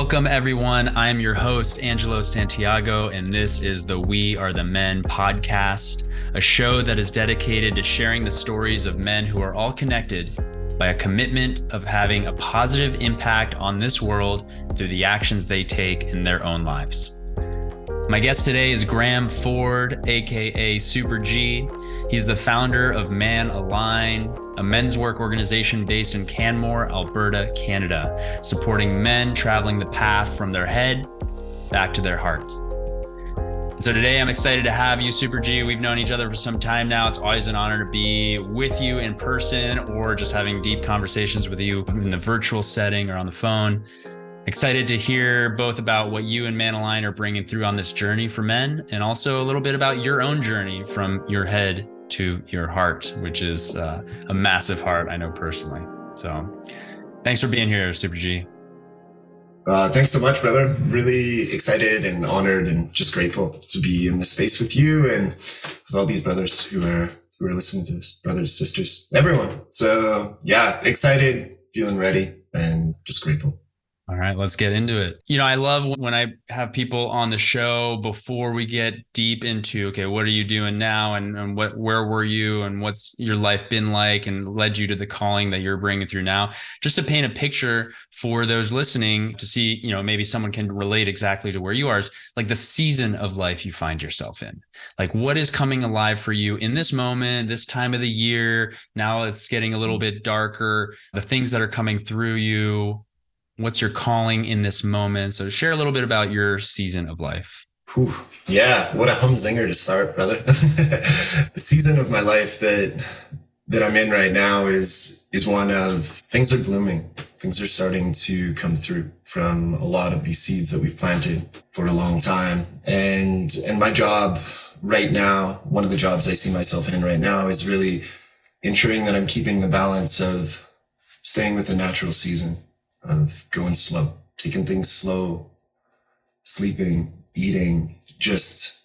Welcome, everyone. I'm your host, Angelo Santiago, and this is the We Are the Men podcast, a show that is dedicated to sharing the stories of men who are all connected by a commitment of having a positive impact on this world through the actions they take in their own lives. My guest today is Graeme Ford, aka Super G. He's the founder of Man Aligned, a men's work organization based in Canmore, Alberta, Canada, supporting men traveling the path from their head back to their heart. So today I'm excited to have you, Super G. We've known each other for some time now. It's always an honor to be with you in person or just having deep conversations with you in the virtual setting or on the phone. Excited to hear both about what you and Man Aligned are bringing through on this journey for men, and also a little bit about your own journey from your head to your heart, which is uh, a massive heart, I know personally. So thanks for being here, Super G. Uh, thanks so much, brother. Really excited and honored and just grateful to be in this space with you and with all these brothers who are who are listening to this, brothers, sisters, everyone. So yeah, excited, feeling ready, and just grateful. All right, let's get into it. You know, I love when I have people on the show before we get deep into okay, what are you doing now, and, and what where were you, and what's your life been like, and led you to the calling that you're bringing through now. Just to paint a picture for those listening to see, you know, maybe someone can relate exactly to where you are. Is like the season of life you find yourself in. Like what is coming alive for you in this moment, this time of the year. Now it's getting a little mm. bit darker. The things that are coming through you what's your calling in this moment? So share a little bit about your season of life. Whew. Yeah, what a humzinger to start, brother. the season of my life that that I'm in right now is is one of things are blooming. Things are starting to come through from a lot of these seeds that we've planted for a long time. And and my job right now, one of the jobs I see myself in right now is really ensuring that I'm keeping the balance of staying with the natural season of going slow, taking things slow, sleeping, eating, just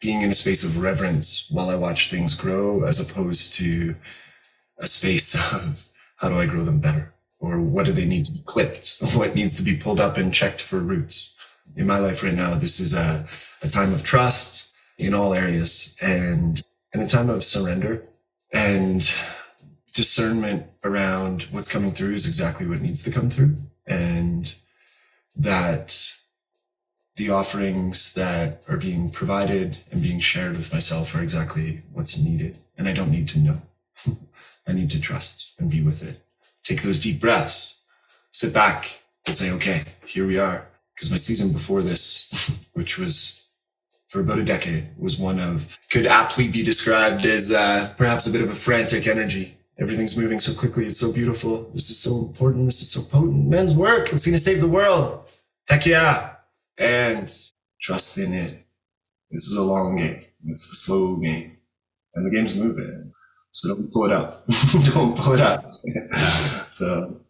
being in a space of reverence while I watch things grow, as opposed to a space of how do I grow them better? Or what do they need to be clipped? What needs to be pulled up and checked for roots? In my life right now, this is a, a time of trust in all areas and, and a time of surrender and discernment around what's coming through is exactly what needs to come through. And that the offerings that are being provided and being shared with myself are exactly what's needed. And i don't need to know. I need to trust and be with it. Take those deep breaths. Sit back and say okay here we are. Because my season before this which was for about a decade was one of could aptly be described as uh, perhaps a bit of a frantic energy Everything's moving so quickly. It's so beautiful. This is so important. This is so potent. Men's work. It's going to save the world. Heck yeah. And trust in it. This is a long game. It's a slow game. And the game's moving. So don't pull it up. don't pull it up. so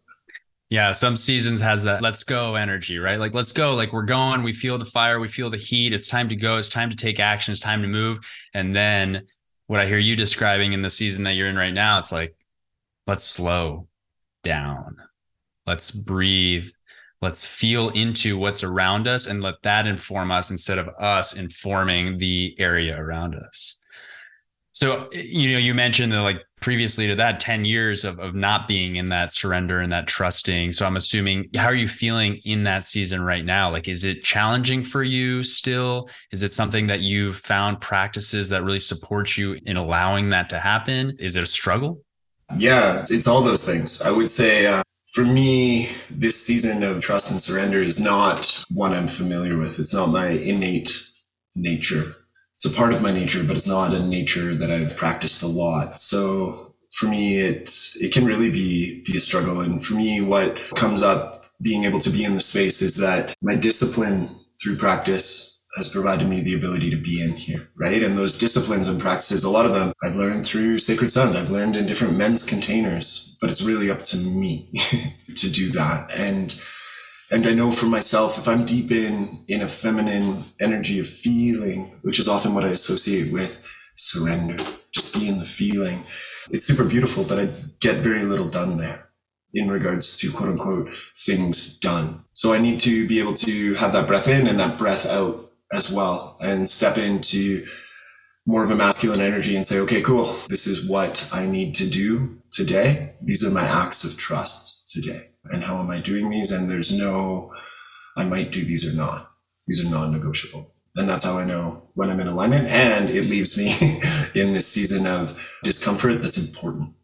yeah, some seasons has that let's go energy, right? Like let's go, like we're going, we feel the fire, we feel the heat. It's time to go, it's time to take action, it's time to move. And then what I hear you describing in the season that you're in right now, it's like, let's slow down. Let's breathe. Let's feel into what's around us and let that inform us instead of us informing the area around us. So, you know, you mentioned that like previously to that 10 years of, of not being in that surrender and that trusting. So I'm assuming, how are you feeling in that season right now? Like, is it challenging for you still? Is it something that you've found practices that really support you in allowing that to happen? Is it a struggle? Yeah, it's all those things. I would say uh, for me, this season of trust and surrender is not one I'm familiar with. It's not my innate nature it's a part of my nature, but it's not a nature that I've practiced a lot. So for me, it it can really be be a struggle. And for me, what comes up being able to be in the space is that my discipline through practice has provided me the ability to be in here, right? And those disciplines and practices, a lot of them I've learned through Sacred Sons. I've learned in different men's containers, but it's really up to me to do that. And and I know for myself, if I'm deep in, in a feminine energy of feeling, which is often what I associate with surrender, just be in the feeling. It's super beautiful, but I get very little done there. in regards to quote unquote things done. So I need to be able to have that breath in and that breath out as well and step into more of a masculine energy and say, okay, cool. This is what I need to do today. These are my acts of trust today. And how am I doing these? And there's no, I might do these or not. These are non-negotiable. And that's how I know when I'm in alignment. And it leaves me in this season of discomfort that's important.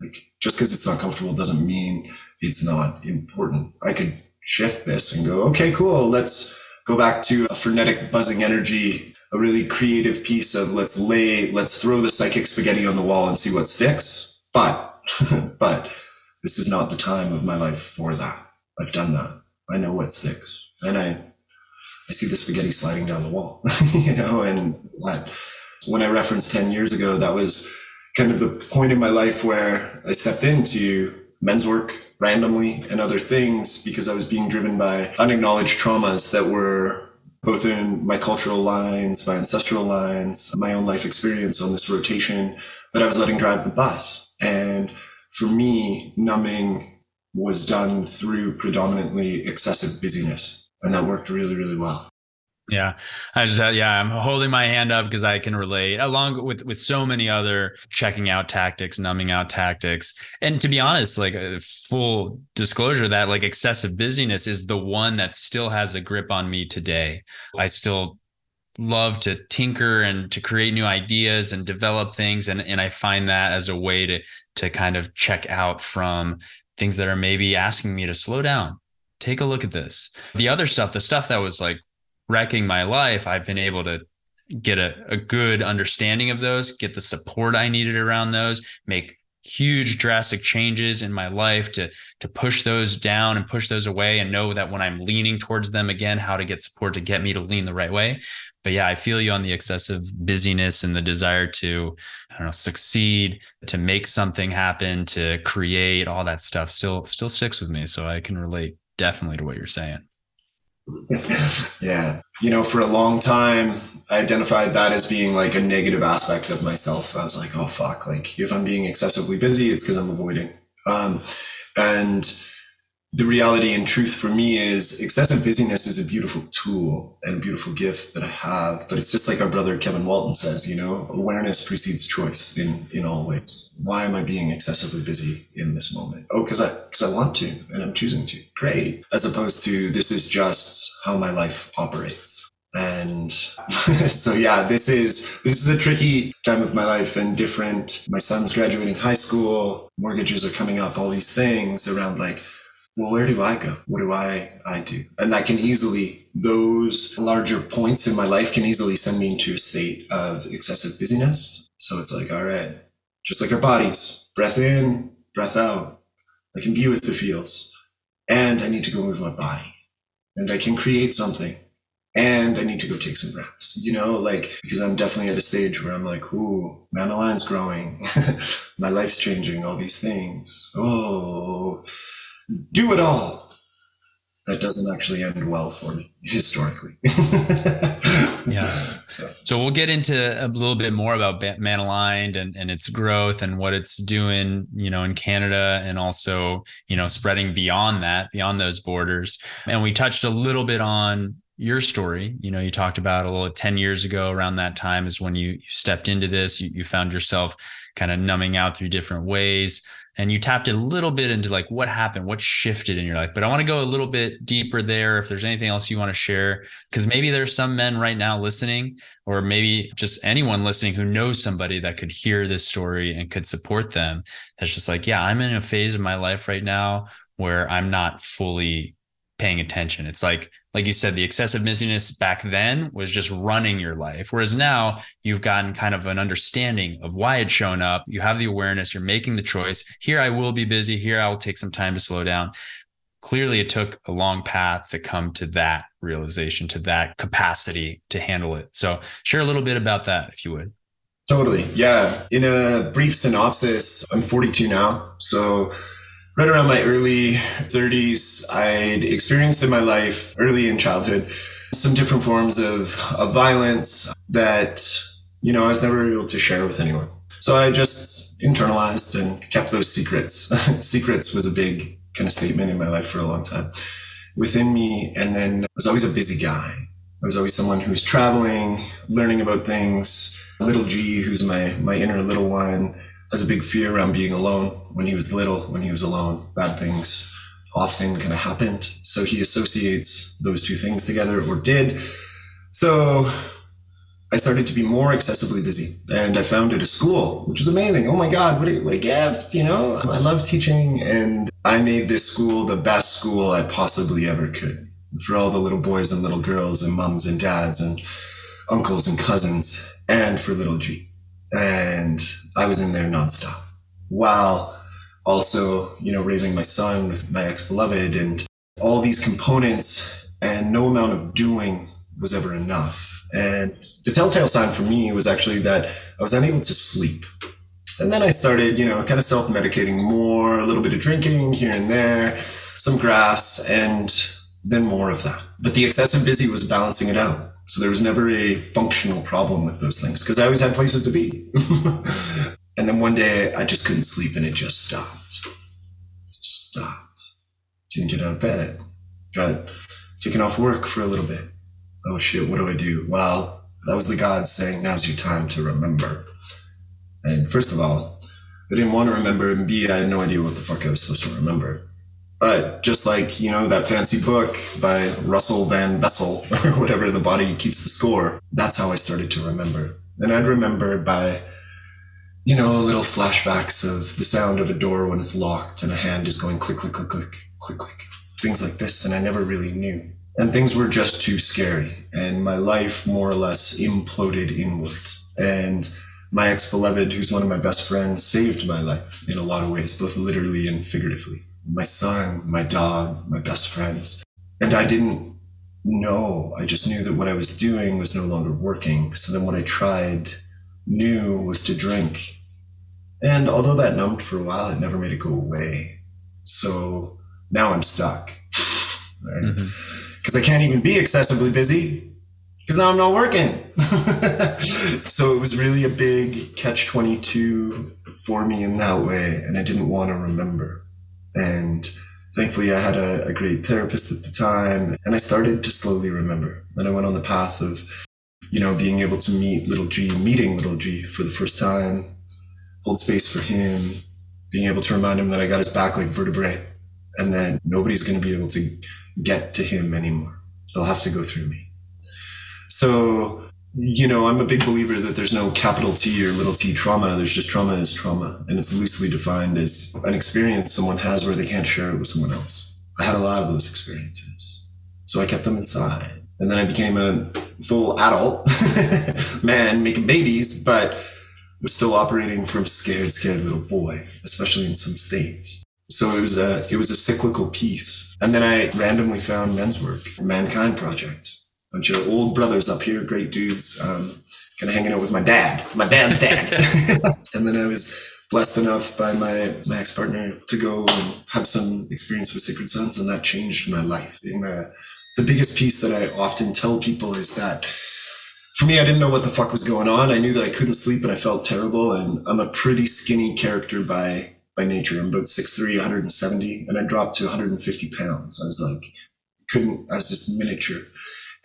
Like just because it's not comfortable doesn't mean it's not important. I could shift this and go, okay, cool. Let's go back to a frenetic buzzing energy, a really creative piece of let's lay, let's throw the psychic spaghetti on the wall and see what sticks. But, but this is not the time of my life for that. I've done that. I know what sticks and I, I see the spaghetti sliding down the wall, you know, and when I referenced 10 years ago, that was kind of the point in my life where I stepped into men's work randomly and other things because I was being driven by unacknowledged traumas that were both in my cultural lines, my ancestral lines, my own life experience on this rotation that I was letting drive the bus. And for me, numbing was done through predominantly excessive busyness. And that worked really, really well. Yeah, I just uh, yeah, I'm holding my hand up because I can relate, along with with so many other checking out tactics, numbing out tactics, and to be honest, like a uh, full disclosure, that like excessive busyness is the one that still has a grip on me today. I still love to tinker and to create new ideas and develop things, and and I find that as a way to to kind of check out from things that are maybe asking me to slow down take a look at this. The other stuff, the stuff that was like wrecking my life, I've been able to get a, a good understanding of those, get the support I needed around those, make huge drastic changes in my life to to push those down and push those away and know that when I'm leaning towards them again how to get support to get me to lean the right way but yeah I feel you on the excessive busyness and the desire to I don't know succeed to make something happen to create all that stuff still still sticks with me so I can relate definitely to what you're saying yeah. You know, for a long time, I identified that as being like a negative aspect of myself. I was like, oh, fuck. Like, if I'm being excessively busy, it's because I'm avoiding. Um, and the reality and truth for me is excessive busyness is a beautiful tool and a beautiful gift that I have. But it's just like our brother Kevin Walton says, you know, awareness precedes choice in, in all ways. Why am I being excessively busy in this moment? Oh, cause I, cause I want to and I'm choosing to. Great. As opposed to this is just how my life operates. And so, yeah, this is, this is a tricky time of my life and different. My son's graduating high school. Mortgages are coming up, all these things around like, well, where do I go? What do I, I do? And that can easily, those larger points in my life can easily send me into a state of excessive busyness. So it's like, all right, just like our bodies, breath in, breath out. I can be with the feels and I need to go move my body and I can create something and I need to go take some breaths, you know, like, because I'm definitely at a stage where I'm like, ooh, Man Aligned's growing. my life's changing, all these things. Oh, do it all. That doesn't actually end well for me historically. yeah. So. so. we'll get into a little bit more about Man Aligned and, and its growth and what it's doing, you know, in Canada and also, you know, spreading beyond that, beyond those borders. And we touched a little bit on your story. You know, you talked about a little 10 years ago around that time is when you, you stepped into this, you, you found yourself kind of numbing out through different ways and you tapped a little bit into like what happened, what shifted in your life. But I want to go a little bit deeper there. If there's anything else you want to share, because maybe there's some men right now listening, or maybe just anyone listening who knows somebody that could hear this story and could support them. That's just like, yeah, I'm in a phase of my life right now where I'm not fully paying attention. It's like like you said, the excessive busyness back then was just running your life. Whereas now you've gotten kind of an understanding of why it's shown up. You have the awareness, you're making the choice. Here I will be busy. Here I'll take some time to slow down. Clearly, it took a long path to come to that realization, to that capacity to handle it. So, share a little bit about that, if you would. Totally. Yeah. In a brief synopsis, I'm 42 now. So, right around my early 30s, I'd experienced in my life early in childhood some different forms of, of violence that, you know, I was never able to share with anyone. So I just internalized and kept those secrets. secrets was a big kind of statement in my life for a long time within me. And then I was always a busy guy. I was always someone who's traveling, learning about things. Little G, who's my, my inner little one, has a big fear around being alone. When he was little, when he was alone, bad things often kind of happened. So he associates those two things together or did. So I started to be more accessibly busy and I founded a school, which was amazing. Oh my God, what a, what a gift, you know? I love teaching and I made this school the best school I possibly ever could for all the little boys and little girls and mums and dads and uncles and cousins and for little G. And I was in there nonstop while also, you know, raising my son with my ex beloved and all these components and no amount of doing was ever enough. And the telltale sign for me was actually that I was unable to sleep. And then I started, you know, kind of self medicating more, a little bit of drinking here and there, some grass, and then more of that. But the excessive busy was balancing it out. So there was never a functional problem with those things because I always had places to be. and then one day I just couldn't sleep and it just stopped. Just stopped. Didn't get out of bed. Got taken off work for a little bit. Oh shit, what do I do? Well, that was the God saying, now's your time to remember. And first of all, I didn't want to remember, and B, I had no idea what the fuck I was supposed to remember. But just like, you know, that fancy book by Russell Van Bessel, or whatever, The Body Keeps the Score, that's how I started to remember. And I'd remember by, you know, little flashbacks of the sound of a door when it's locked and a hand is going click, click, click, click, click, click, things like this. And I never really knew and things were just too scary and my life more or less imploded inward and my ex-beloved who's one of my best friends saved my life in a lot of ways both literally and figuratively my son my dog my best friends and i didn't know i just knew that what i was doing was no longer working so then what i tried new was to drink and although that numbed for a while it never made it go away so now i'm stuck right mm-hmm because I can't even be excessively busy because now I'm not working. so it was really a big catch 22 for me in that way. And I didn't want to remember. And thankfully, I had a, a great therapist at the time. And I started to slowly remember. And I went on the path of, you know, being able to meet little G, meeting little G for the first time, hold space for him, being able to remind him that I got his back like vertebrae and that nobody's going to be able to get to him anymore. They'll have to go through me. So, you know, I'm a big believer that there's no capital T or little t trauma. There's just trauma is trauma. And it's loosely defined as an experience someone has where they can't share it with someone else. I had a lot of those experiences. So I kept them inside. And then I became a full adult man making babies, but was still operating from scared, scared little boy, especially in some states. So it was a it was a cyclical piece. And then I randomly found men's work, Mankind Project. Bunch of old brothers up here, great dudes, um, kind of hanging out with my dad, my dad's dad. and then I was blessed enough by my, my ex-partner to go and have some experience with Sacred Sons, and that changed my life. In the the biggest piece that I often tell people is that for me, I didn't know what the fuck was going on. I knew that I couldn't sleep and I felt terrible. And I'm a pretty skinny character by by nature. I'm about 6'3", 170, and I dropped to 150 pounds. I was like, couldn't, I was just miniature.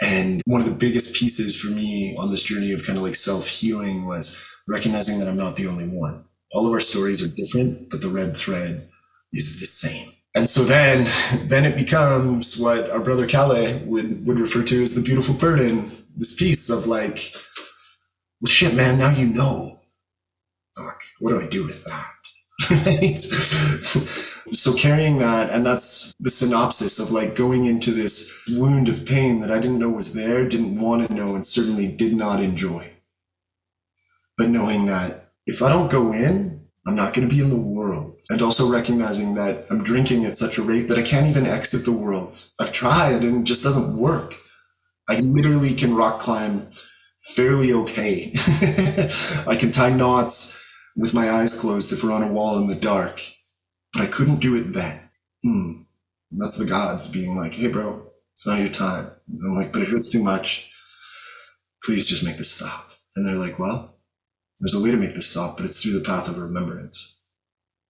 And one of the biggest pieces for me on this journey of kind of like self healing was recognizing that I'm not the only one. All of our stories are different, but the red thread is the same. And so then, then it becomes what our brother Calais would, would refer to as the beautiful burden, this piece of like, well, shit, man, now you know. Fuck, what do I do with that? right? So carrying that, and that's the synopsis of like going into this wound of pain that I didn't know was there, didn't want to know, and certainly did not enjoy. But knowing that if I don't go in, I'm not going to be in the world. And also recognizing that I'm drinking at such a rate that I can't even exit the world. I've tried and it just doesn't work. I literally can rock climb fairly okay. I can tie knots with my eyes closed if we're on a wall in the dark. But I couldn't do it then. Hmm. And that's the gods being like, hey, bro, it's not your time. And I'm like, but it hurts too much. Please just make this stop. And they're like, well, There's a way to make this stop, but it's through the path of remembrance.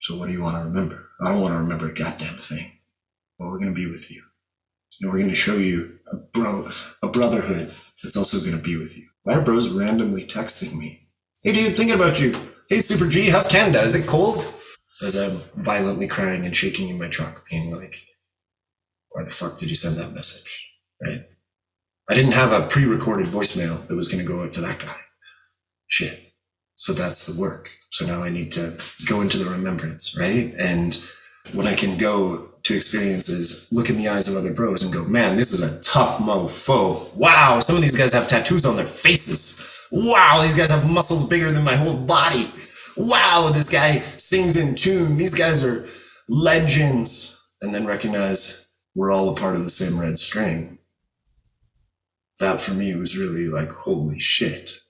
So what do you want to remember? I don't want to remember a goddamn thing. Well, we're going to be with you. And we're going to show you a bro, a brotherhood that's also going to be with you. My bro's randomly texting me. Hey, dude, thinking about you. Hey, Super G, how's Canada? Is it cold? As I'm violently crying and shaking in my truck, being like, why the fuck did you send that message? Right? I didn't have a pre-recorded voicemail that was going to go out to that guy. Shit. So that's the work. So now I need to go into the remembrance, right? And when I can go to experiences, look in the eyes of other bros and go, man, this is a tough mofo. Wow, some of these guys have tattoos on their faces. Wow, these guys have muscles bigger than my whole body. Wow, this guy sings in tune. These guys are legends. And then recognize we're all a part of the same red string. That for me was really like, holy shit.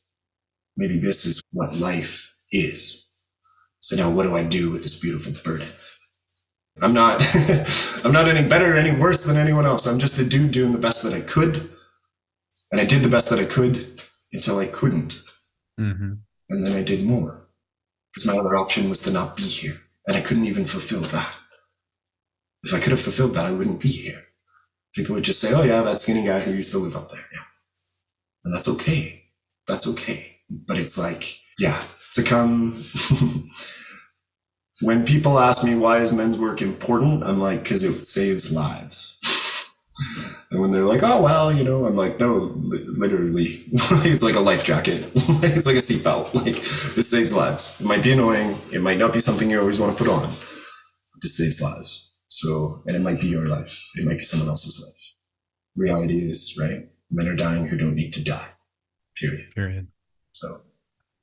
Maybe this is what life is. So now what do I do with this beautiful burden? I'm not, I'm not any better or any worse than anyone else. I'm just a dude doing the best that I could. And I did the best that I could until I couldn't. Mm-hmm. And then I did more because my other option was to not be here. And I couldn't even fulfill that. If I could have fulfilled that, I wouldn't be here. People would just say, oh, yeah, that skinny guy who used to live up there. Yeah. And that's okay. That's okay. But it's like, yeah, to come. when people ask me why is men's work important, I'm like, because it saves lives. And when they're like, oh, well, you know, I'm like, no, literally, it's like a life jacket. it's like a seatbelt. Like, this saves lives. It might be annoying. It might not be something you always want to put on. This saves lives. So, and it might be your life. It might be someone else's life. Reality is, right? Men are dying who don't need to die. Period. Period. So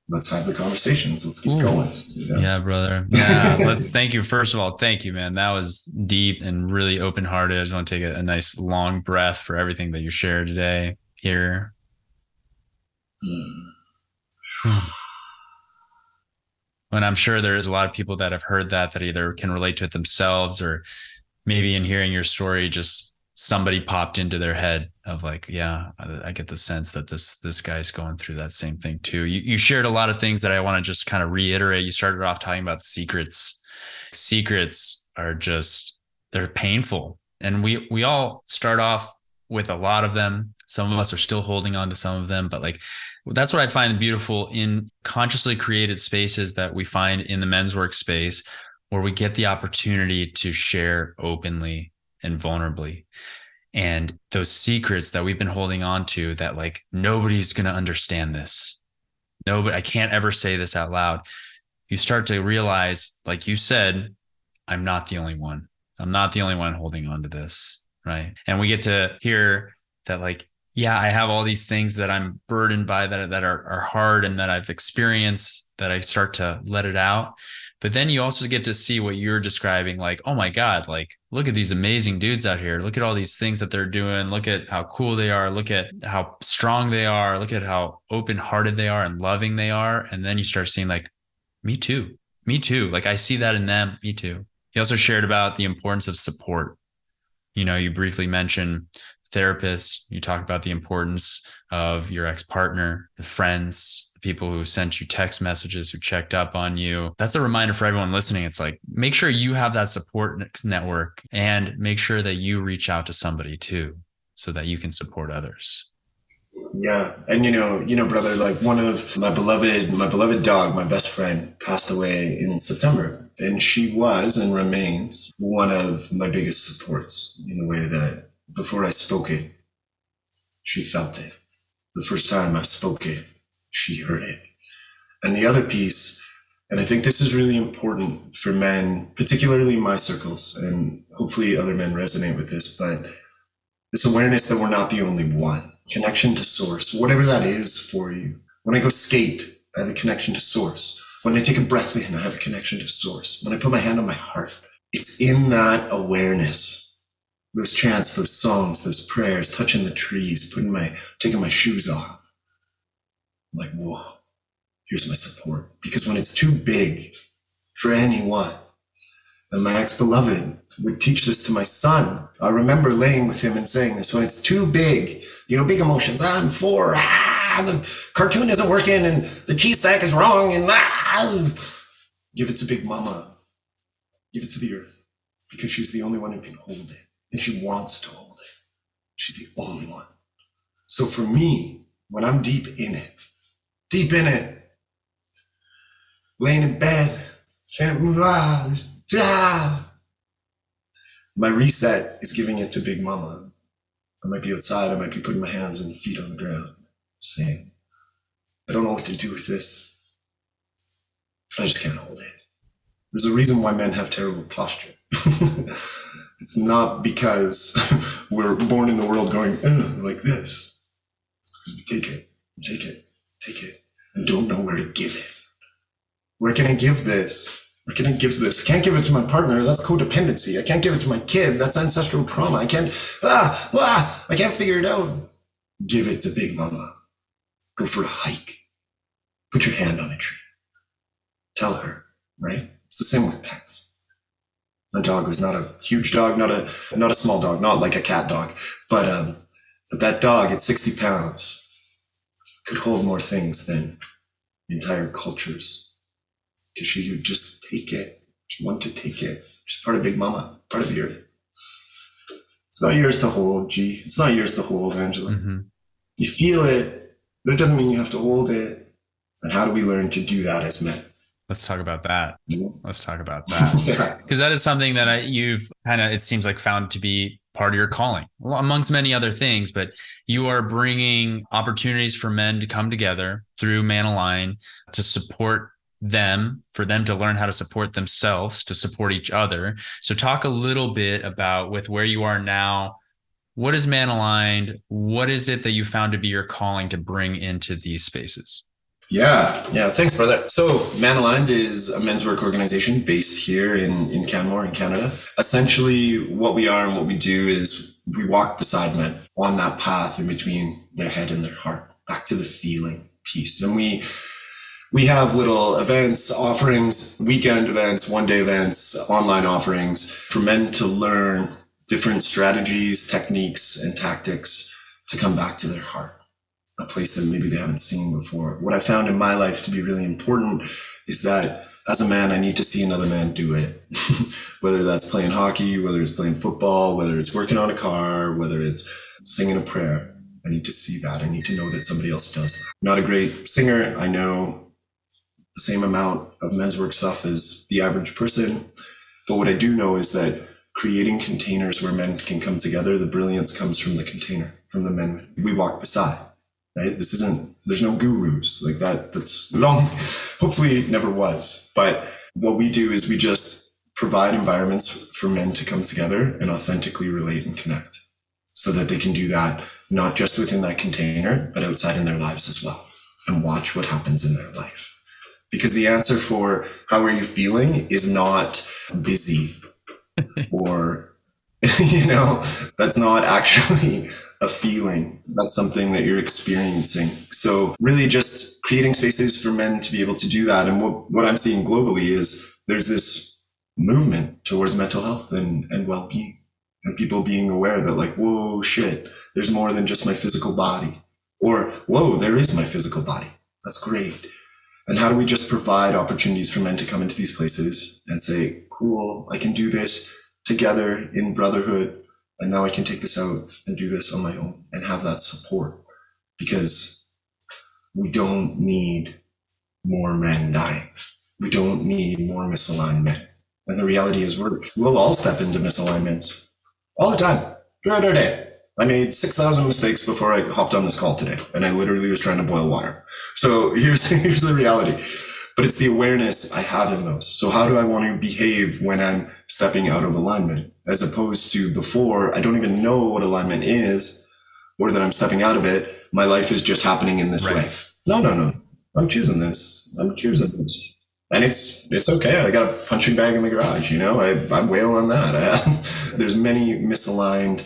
let's have the conversations. Let's keep Ooh. going. Yeah, brother. Yeah. let's thank you. First of all, thank you, man. That was deep and really open hearted. I just want to take a, a, nice long breath for everything that you shared today here. Mm. and I'm sure there's a lot of people that have heard that that either can relate to it themselves or maybe in hearing your story just somebody popped into their head of like yeah I, I, get the sense that this this guy's going through that same thing too. You, you shared a lot of things that i want to just kind of reiterate. You started off talking about secrets. Secrets are just they're painful. And we we all start off with a lot of them. Some of us are still holding on to some of them but like that's what i find beautiful in consciously created spaces that we find in the men's workspace where we get the opportunity to share openly and vulnerably. And those secrets that we've been holding on to that like nobody's going to understand this. Nobody i can't ever say this out loud. You start to realize like you said i'm not the only one. I'm not the only one holding on to this right? And we get to hear that like yeah i have all these things that i'm burdened by that that are, are hard and that i've experienced that i start to let it out. But then you also get to see what you're describing like oh my god like look at these amazing dudes out here. Look at all these things that they're doing. Look at how cool they are. Look at how strong they are. Look at how open-hearted they are and loving they are. And then you start seeing like me too. Me too. Like i see that in them. Me too. He also shared about the importance of support. You know you briefly mentioned therapists you talk about the importance of your ex-partner the friends the people who sent you text messages, who checked up on you. That's a reminder for everyone listening. It's like, make sure you have that support network and make sure that you reach out to somebody too, so that you can support others. Yeah. And you know, you know, brother, like one of my beloved, my beloved dog, my best friend passed away in September. And she was and remains one of my biggest supports in the way that before I spoke it, she felt it. The first time I spoke it, she heard it. And the other piece, and I think this is really important for men, particularly in my circles, and hopefully other men resonate with this, but this awareness that we're not the only one. Connection to source, whatever that is for you. When I go skate, I have a connection to source. When I take a breath in, I have a connection to source. When I put my hand on my heart, it's in that awareness. Those chants, those songs, those prayers, touching the trees, putting my, taking my shoes off I'm like, whoa, here's my support. Because when it's too big for anyone, and my ex beloved would teach this to my son. I remember laying with him and saying this when it's too big, you know, big emotions, I'm for, ah, the cartoon isn't working and the cheese stack is wrong and ah. Give it to Big Mama. Give it to the earth because she's the only one who can hold it and she wants to hold it. She's the only one. So for me, when I'm deep in it, deep in it, laying in bed, can't move, there's, ah. My reset is giving it to Big Mama. I might be outside, I might be putting my hands and feet on the ground, saying, I don't know what to do with this. I just can't hold it. There's a reason why men have terrible posture. it's not because we're born in the world going like this. It's because we take it, take it, take it, and don't know where to give it. Where can I give this? Where can I give this? I can't give it to my partner. That's codependency. I can't give it to my kid. That's ancestral trauma. I can't, ah, ah, I can't figure it out. Give it to Big Mama. Go for a hike. Put your hand on a tree. Tell her, right? It's the same with pets. My dog was not a huge dog, not a not a small dog, not like a cat dog, but um, but that dog at 60 pounds could hold more things than entire cultures because she would just take it. She wanted to take it. She's part of Big Mama, part of the earth. It's not yours to hold, G. It's not yours to hold, Angelo. Mm-hmm. You feel it, but it doesn't mean you have to hold it. And how do we learn to do that as men? Let's talk about that. Mhm. Let's talk about that. because that is something that I, you've kind of it seems like found to be part of your calling well, amongst many other things but you are bringing opportunities for men to come together through man align to support them for them to learn how to support themselves to support each other so talk a little bit about with where you are now what is man aligned what is it that you found to be your calling to bring into these spaces Yeah, yeah. Thanks, brother. So, Man Aligned is a men's work organization based here in, in Canmore, in Canada. Essentially, what we are and what we do is we walk beside men on that path in between their head and their heart, back to the feeling piece. And we we have little events, offerings, weekend events, one day events, online offerings for men to learn different strategies, techniques, and tactics to come back to their heart a place that maybe they haven't seen before. What I found in my life to be really important is that as a man, I need to see another man do it. whether that's playing hockey, whether it's playing football, whether it's working on a car, whether it's singing a prayer. I need to see that. I need to know that somebody else does that. Not a great singer. I know the same amount of men's work stuff as the average person. But what I do know is that creating containers where men can come together, the brilliance comes from the container, from the men we walk beside right? This isn't, there's no gurus like that. That's long, hopefully it never was. But what we do is we just provide environments for men to come together and authentically relate and connect so that they can do that, not just within that container, but outside in their lives as well and watch what happens in their life. Because the answer for how are you feeling is not busy or, you know, that's not actually a feeling. That's something that you're experiencing. So really just creating spaces for men to be able to do that. And what, what I'm seeing globally is there's this movement towards mental health and, and well-being and people being aware that like, whoa, shit, there's more than just my physical body or whoa, there is my physical body. That's great. And how do we just provide opportunities for men to come into these places and say, cool, I can do this together in brotherhood and now I can take this out and do this on my own and have that support because we don't need more men dying. We don't need more misalignment. And the reality is we're, we'll all step into misalignments all the time throughout our day. I made 6,000 mistakes before I hopped on this call today and I literally was trying to boil water. So here's, here's the reality but it's the awareness I have in those. So how do I want to behave when I'm stepping out of alignment as opposed to before I don't even know what alignment is or that I'm stepping out of it. My life is just happening in this Right. way. No, no, no. I'm choosing this. I'm choosing this. And it's, it's okay. I got a punching bag in the garage, you know, I, I wail on that. I, there's many misaligned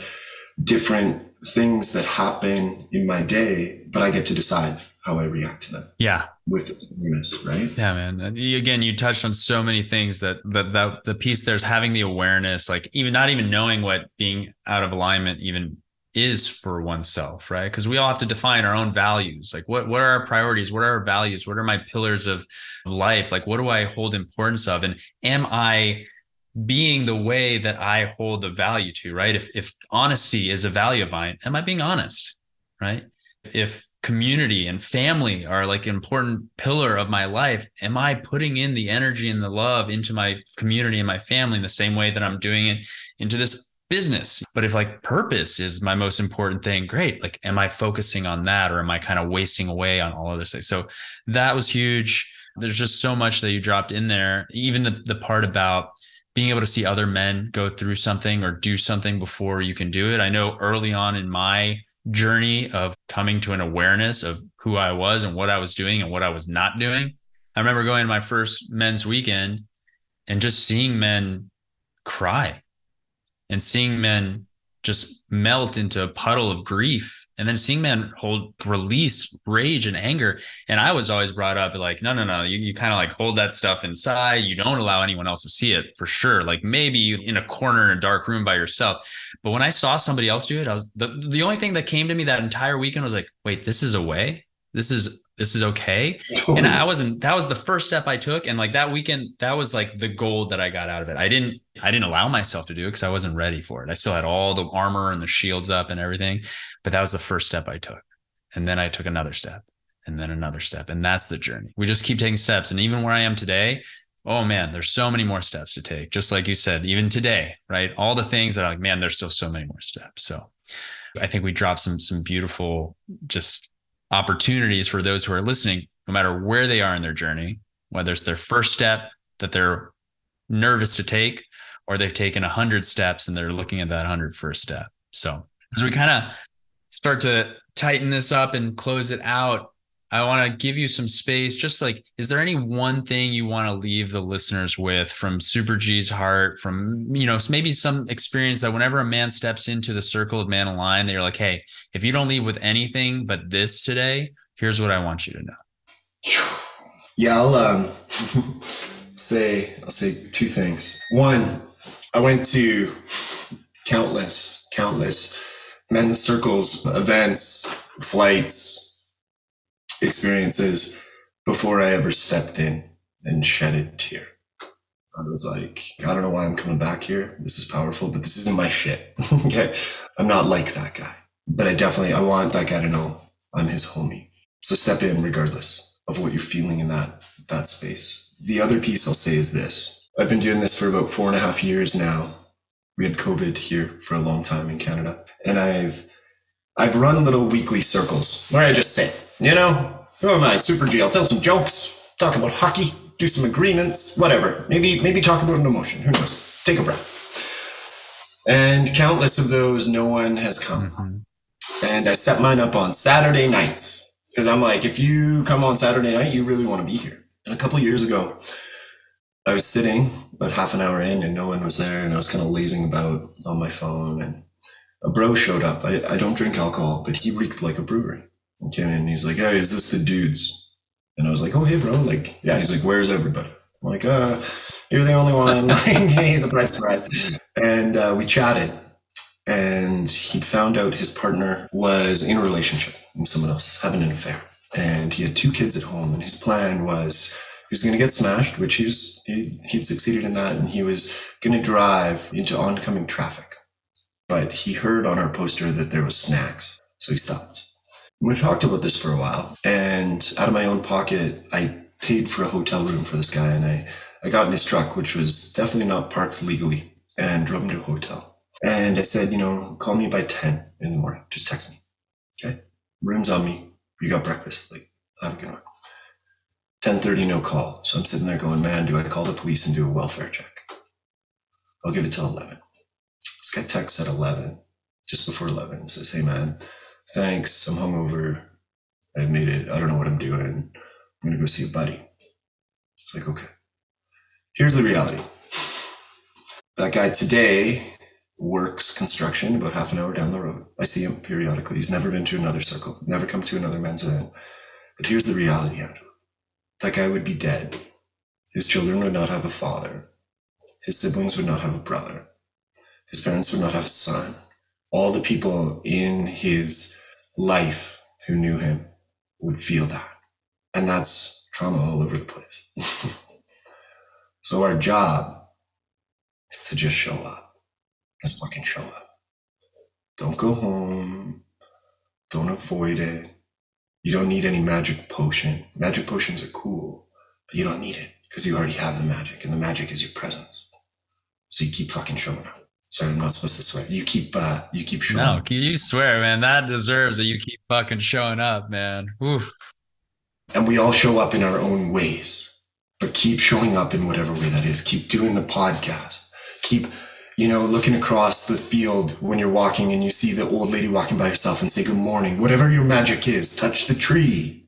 different things that happen in my day, but I get to decide how I react to them yeah with awareness, right? Yeah, man. And again, you touched on so many things that that that the piece there's having the awareness, like even not even knowing what being out of alignment even is for oneself, right? Because we all have to define our own values. Like what what are our priorities? What are our values? What are my pillars of, of life? Like what do I hold importance of? And am I being the way that I hold the value to, right? If if honesty is a value of mine, am I being honest? Right? If community and family are like an important pillar of my life. Am i putting in the energy and the love into my community and my family in the same way that i'm doing it into this business? But if like purpose is my most important thing great. Like am i focusing on that or am i kind of wasting away on all other things? So that was huge. There's just so much that you dropped in there. Even the, the part about being able to see other men go through something or do something before you can do it. I know early on in my journey of coming to an awareness of who I was and what I was doing and what I was not doing. I remember going to my first men's weekend and just seeing men cry and seeing men just melt into a puddle of grief. And then seeing men hold release rage and anger. And i was always brought up like no no no you, you kind of like hold that stuff inside. You don't allow anyone else to see it for sure. Like maybe in a corner in a dark room by yourself. But when i saw somebody else do it i was the, the only thing that came to me that entire weekend was like wait this is a way? This is this is okay. And i wasn't that was the first step i took. And like that weekend that was like the gold that i got out of it. I didn't i didn't allow myself to do it because i wasn't ready for it. I still had all the armor and the shields up and everything but that was the first step i took. And then i took another step and then another step. And that's the journey. We just keep taking steps. And even where i am today oh man there's so many more steps to take. Just like you said even today right? All the things that are like man there's still so many more steps. So i think we dropped some some beautiful just opportunities for those who are listening, no matter where they are in their journey, whether it's their first step that they're nervous to take, or they've taken a hundred steps and they're looking at that hundred first step. So as we kind of start to tighten this up and close it out, I want to give you some space. Just like, is there any one thing you want to leave the listeners with from Super G's heart, from, you know, maybe some experience that whenever a man steps into the circle of man aligned, they're like, hey, if you don't leave with anything but this today, here's what I want you to know. Yeah, I'll um, say, I'll say two things. One, I went to countless, countless men's circles, events, flights, experiences before I ever stepped in and shed a tear. I was like, I don't know why I'm coming back here. This is powerful, but this isn't my shit. okay. I'm not like that guy, but I definitely, I want that guy to know I'm his homie. So step in regardless of what you're feeling in that, that space. The other piece I'll say is this. I've been doing this for about four and a half years now. We had COVID here for a long time in Canada and I've, I've run little weekly circles where I just sit you know, who am I? Super G. I'll tell some jokes, talk about hockey, do some agreements, whatever. Maybe, maybe talk about an emotion. Who knows? Take a breath. And countless of those, no one has come. Mm-hmm. And I set mine up on Saturday nights because I'm like, if you come on Saturday night, you really want to be here. And a couple years ago, I was sitting about half an hour in and no one was there. And I was kind of lazing about on my phone and a bro showed up. I, I don't drink alcohol, but he reeked like a brewery. He came in and he's like, Hey, is this the dudes? And I was like, Oh, hey, bro. Like, yeah. He's like, Where's everybody? I'm like, uh, you're the only one. he's a surprise, surprise. And uh, we chatted. And he'd found out his partner was in a relationship with someone else, having an affair. And he had two kids at home. And his plan was he was going to get smashed, which he was, he, he'd succeeded in that. And he was going to drive into oncoming traffic. But he heard on our poster that there was snacks. So he stopped we talked about this for a while, and out of my own pocket, I paid for a hotel room for this guy, and I, I got in his truck, which was definitely not parked legally, and drove him to a hotel. And I said, you know, call me by 10 in the morning. Just text me. Okay. Room's on me. You got breakfast. Like, a good one. 10.30, no call. So I'm sitting there going, man, do I call the police and do a welfare check? I'll give it till 11. This guy texts at 11, just before 11, and says, hey, man, thanks. I'm hungover. I made it. I don't know what I'm doing. I'm going to go see a buddy. It's like, okay. Here's the reality. That guy today works construction about half an hour down the road. I see him periodically. He's never been to another circle, never come to another men's event. But here's the reality, Angelo. That guy would be dead. His children would not have a father. His siblings would not have a brother. His parents would not have a son. All the people in his life who knew him would feel that. And that's trauma all over the place. so our job is to just show up. Just fucking show up. Don't go home. Don't avoid it. You don't need any magic potion. Magic potions are cool, but you don't need it because you already have the magic, and the magic is your presence. So you keep fucking showing up. Sorry, I'm not supposed to swear. You keep uh you keep showing No, up. you swear, man. That deserves that you keep fucking showing up, man. Oof. And we all show up in our own ways. But keep showing up in whatever way that is. Keep doing the podcast. Keep, you know, looking across the field when you're walking and you see the old lady walking by herself and say good morning. Whatever your magic is, touch the tree.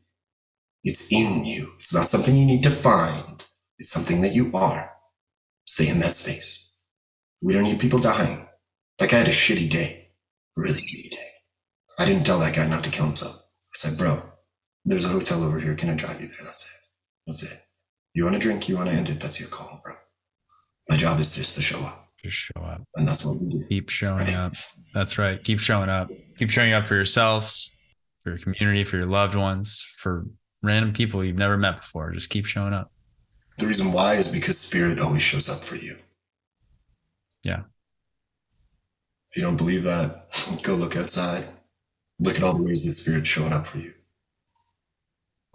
It's in you. It's not something you need to find. It's something that you are. Stay in that space. We don't need people dying. That guy had a shitty day. Really shitty day. I didn't tell that guy not to kill himself. I said, bro, there's a hotel over here. Can I drive you there? That's it. That's it. You want to drink? You want to end it? That's your call, bro. My job is just to show up. Just show up. And that's what we do. Keep showing up. That's right. Keep showing up. Keep showing up for yourselves, for your community, for your loved ones, for random people you've never met before. Just keep showing up. The reason why is because spirit always shows up for you. Yeah. If you don't believe that, go look outside. Look at all the ways that spirit's showing up for you.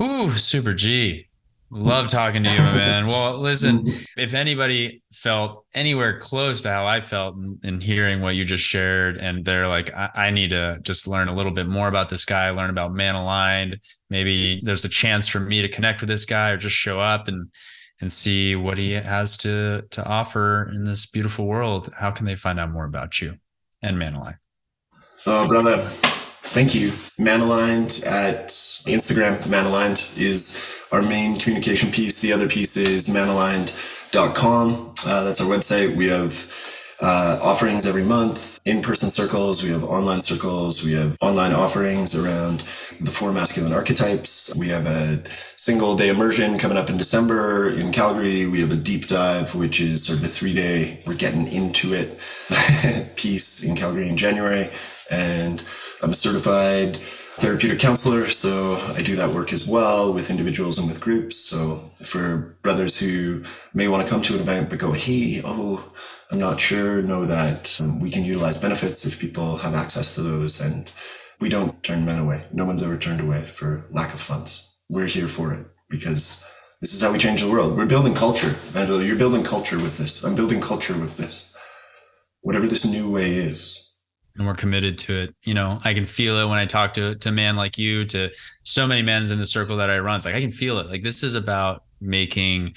Ooh, super G. Love talking to you, man. Well, listen, if anybody felt anywhere close to how I felt in, in hearing what you just shared, and they're like, I, I, need to just learn a little bit more about this guy, learn about Man Aligned. Maybe there's a chance for me to connect with this guy or just show up and and see what he has to to offer in this beautiful world. How can they find out more about you and Man Aligned? Oh, brother, thank you. Man Aligned at Instagram, Man Aligned is our main communication piece. The other piece is manaligned.com. Uh, that's our website. We have uh, offerings every month, in-person circles. We have online circles. We have online offerings around the four masculine archetypes. We have a single day immersion coming up in December in Calgary. We have a deep dive, which is sort of a three day, we're getting into it piece in Calgary in January. And I'm a certified therapeutic counselor. So I do that work as well with individuals and with groups. So for brothers who may want to come to an event but go, hey, oh, I'm not sure, know that um, we can utilize benefits if people have access to those. And we don't turn men away. No one's ever turned away for lack of funds. We're here for it because this is how we change the world. We're building culture. Angelo, you're building culture with this. I'm building culture with this. Whatever this new way is, and we're committed to it. You know, I can feel it when I talk to to a man like you, to so many men in the circle that I run. It's like I can feel it. Like this is about making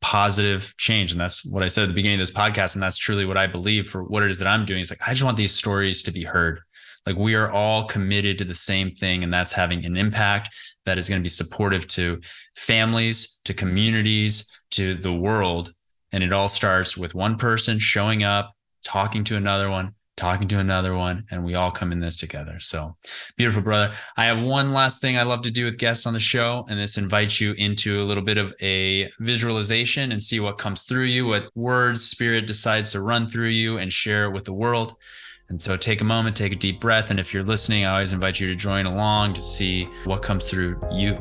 positive change. And that's what I said at the beginning of this podcast. And that's truly what I believe for what it is that I'm doing. It's like I just want these stories to be heard. Like we are all committed to the same thing, and that's having an impact that is going to be supportive to families, to communities, to the world. And it all starts with one person showing up, talking to another one, talking to another one, and we all come in this together. So beautiful, brother. I have one last thing I love to do with guests on the show, and this invites you into a little bit of a visualization and see what comes through you, what words spirit decides to run through you and share with the world. And so take a moment, take a deep breath. And if you're listening, I always invite you to join along to see what comes through you.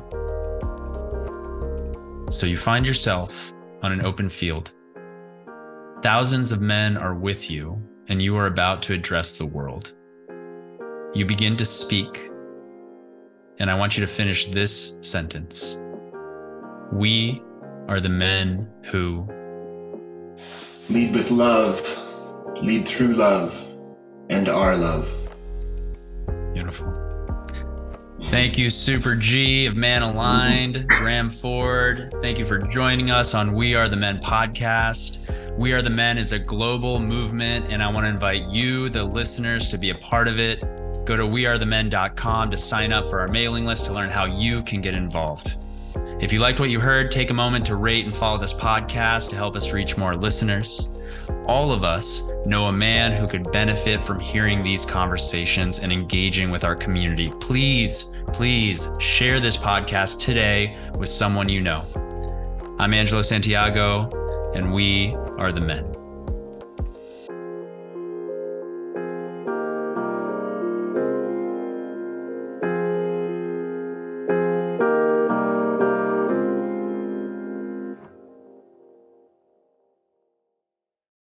So you find yourself on an open field. Thousands of men are with you and you are about to address the world. You begin to speak, and I want you to finish this sentence We are the men who lead with love, lead through love, and are love. Beautiful. Thank you, Super G of Man Aligned, Graeme Ford. Thank you for joining us on We Are the Men podcast. We Are the Men is a global movement, and I want to invite you, the listeners, to be a part of it. Go to wearethemen.com to sign up for our mailing list to learn how you can get involved. If you liked what you heard, take a moment to rate and follow this podcast to help us reach more listeners. All of us know a man who could benefit from hearing these conversations and engaging with our community. Please, please share this podcast today with someone you know. I'm Angelo Santiago and we are the men.